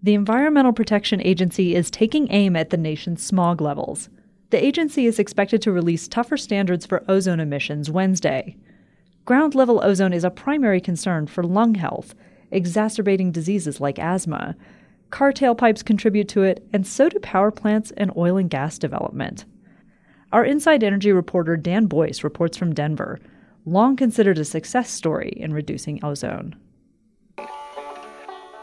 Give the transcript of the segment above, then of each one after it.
The Environmental Protection Agency is taking aim at the nation's smog levels. The agency is expected to release tougher standards for ozone emissions Wednesday. Ground level ozone is a primary concern for lung health, exacerbating diseases like asthma. Car tailpipes contribute to it, and so do power plants and oil and gas development. Our Inside Energy reporter Dan Boyce reports from Denver, long considered a success story in reducing ozone.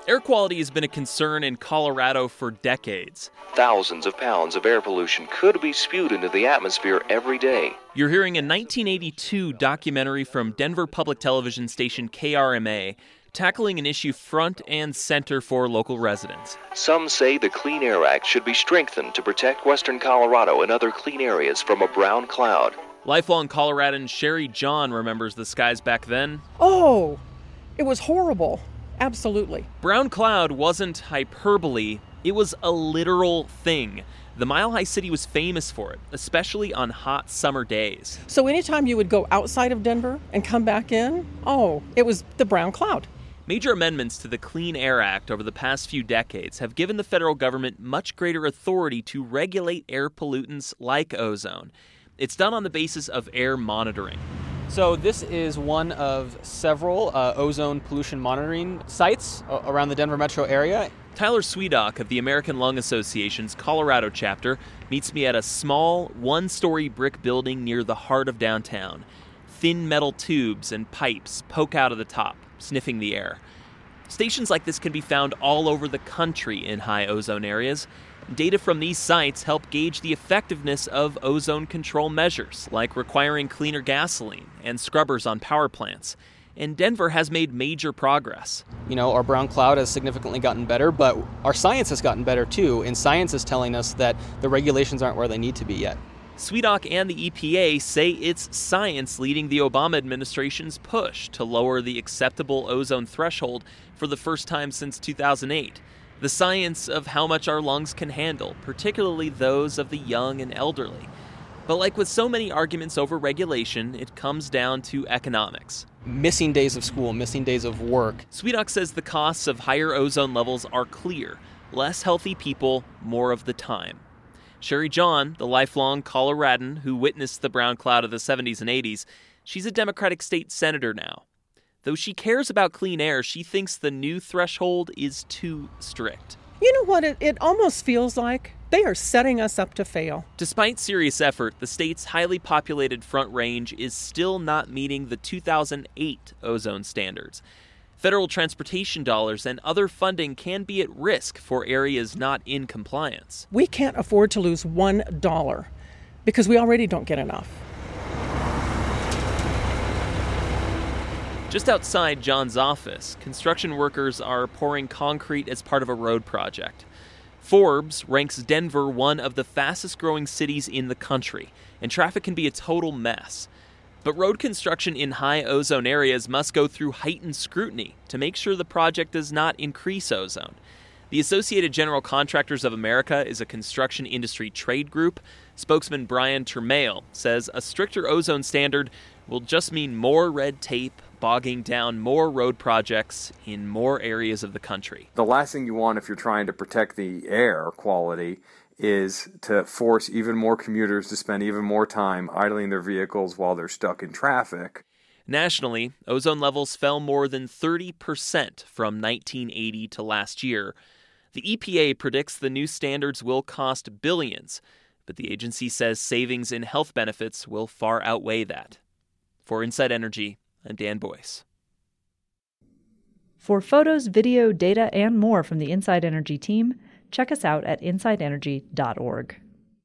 Air quality has been a concern in Colorado for decades. Thousands of pounds of air pollution could be spewed into the atmosphere every day. You're hearing a 1982 documentary from Denver public television station KRMA tackling an issue front and center for local residents. Some say the Clean Air Act should be strengthened to protect western Colorado and other clean areas from a brown cloud. Lifelong Coloradan Cheri Jahn remembers the skies back then. Oh, it was horrible. Absolutely. Brown cloud wasn't hyperbole, it was a literal thing. The Mile High City was famous for it, especially on hot summer days. So, anytime you would go outside of Denver and come back in, oh, it was the brown cloud. Major amendments to the Clean Air Act over the past few decades have given the federal government much greater authority to regulate air pollutants like ozone. It's done on the basis of air monitoring. So, this is one of several uh, ozone pollution monitoring sites around the Denver metro area. Tyler Swedock of the American Lung Association's Colorado chapter meets me at a small, one story brick building near the heart of downtown. Thin metal tubes and pipes poke out of the top, sniffing the air. Stations like this can be found all over the country in high ozone areas, Data from these sites help gauge the effectiveness of ozone control measures, like requiring cleaner gasoline and scrubbers on power plants. And Denver has made major progress. You know, our brown cloud has significantly gotten better, but our science has gotten better too. And science is telling us that the regulations aren't where they need to be yet. Swedock and the EPA say it's science leading the Obama administration's push to lower the acceptable ozone threshold for the first time since 2008 the science of how much our lungs can handle, particularly those of the young and elderly. But like with so many arguments over regulation, it comes down to economics. Missing days of school, missing days of work. Swedock says the costs of higher ozone levels are clear less healthy people more of the time. Cheri Jahn, the lifelong Coloradan who witnessed the brown cloud of the 70s and 80s, she's a Democratic state senator now. Though she cares about clean air, she thinks the new threshold is too strict. You know what? It, it almost feels like they are setting us up to fail. Despite serious effort, the state's highly populated Front Range is still not meeting the 2008 ozone standards. Federal transportation dollars and other funding can be at risk for areas not in compliance. We can't afford to lose $1 because we already don't get enough. Just outside Jahn's office, construction workers are pouring concrete as part of a road project. Forbes ranks Denver one of the fastest growing cities in the country, and traffic can be a total mess. But road construction in high ozone areas must go through heightened scrutiny to make sure the project does not increase ozone. The Associated General Contractors of America is a construction industry trade group. Spokesman Brian Turmail says a stricter ozone standard will just mean more red tape, bogging down more road projects in more areas of the country. The last thing you want if you're trying to protect the air quality is to force even more commuters to spend even more time idling their vehicles while they're stuck in traffic. Nationally, ozone levels fell more than 30% from 1980 to last year. The EPA predicts the new standards will cost billions, but the agency says savings in health benefits will far outweigh that. For Inside Energy, I'm Dan Boyce. For photos, video, data, and more from the Inside Energy team, check us out at insideenergy.org.